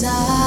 inside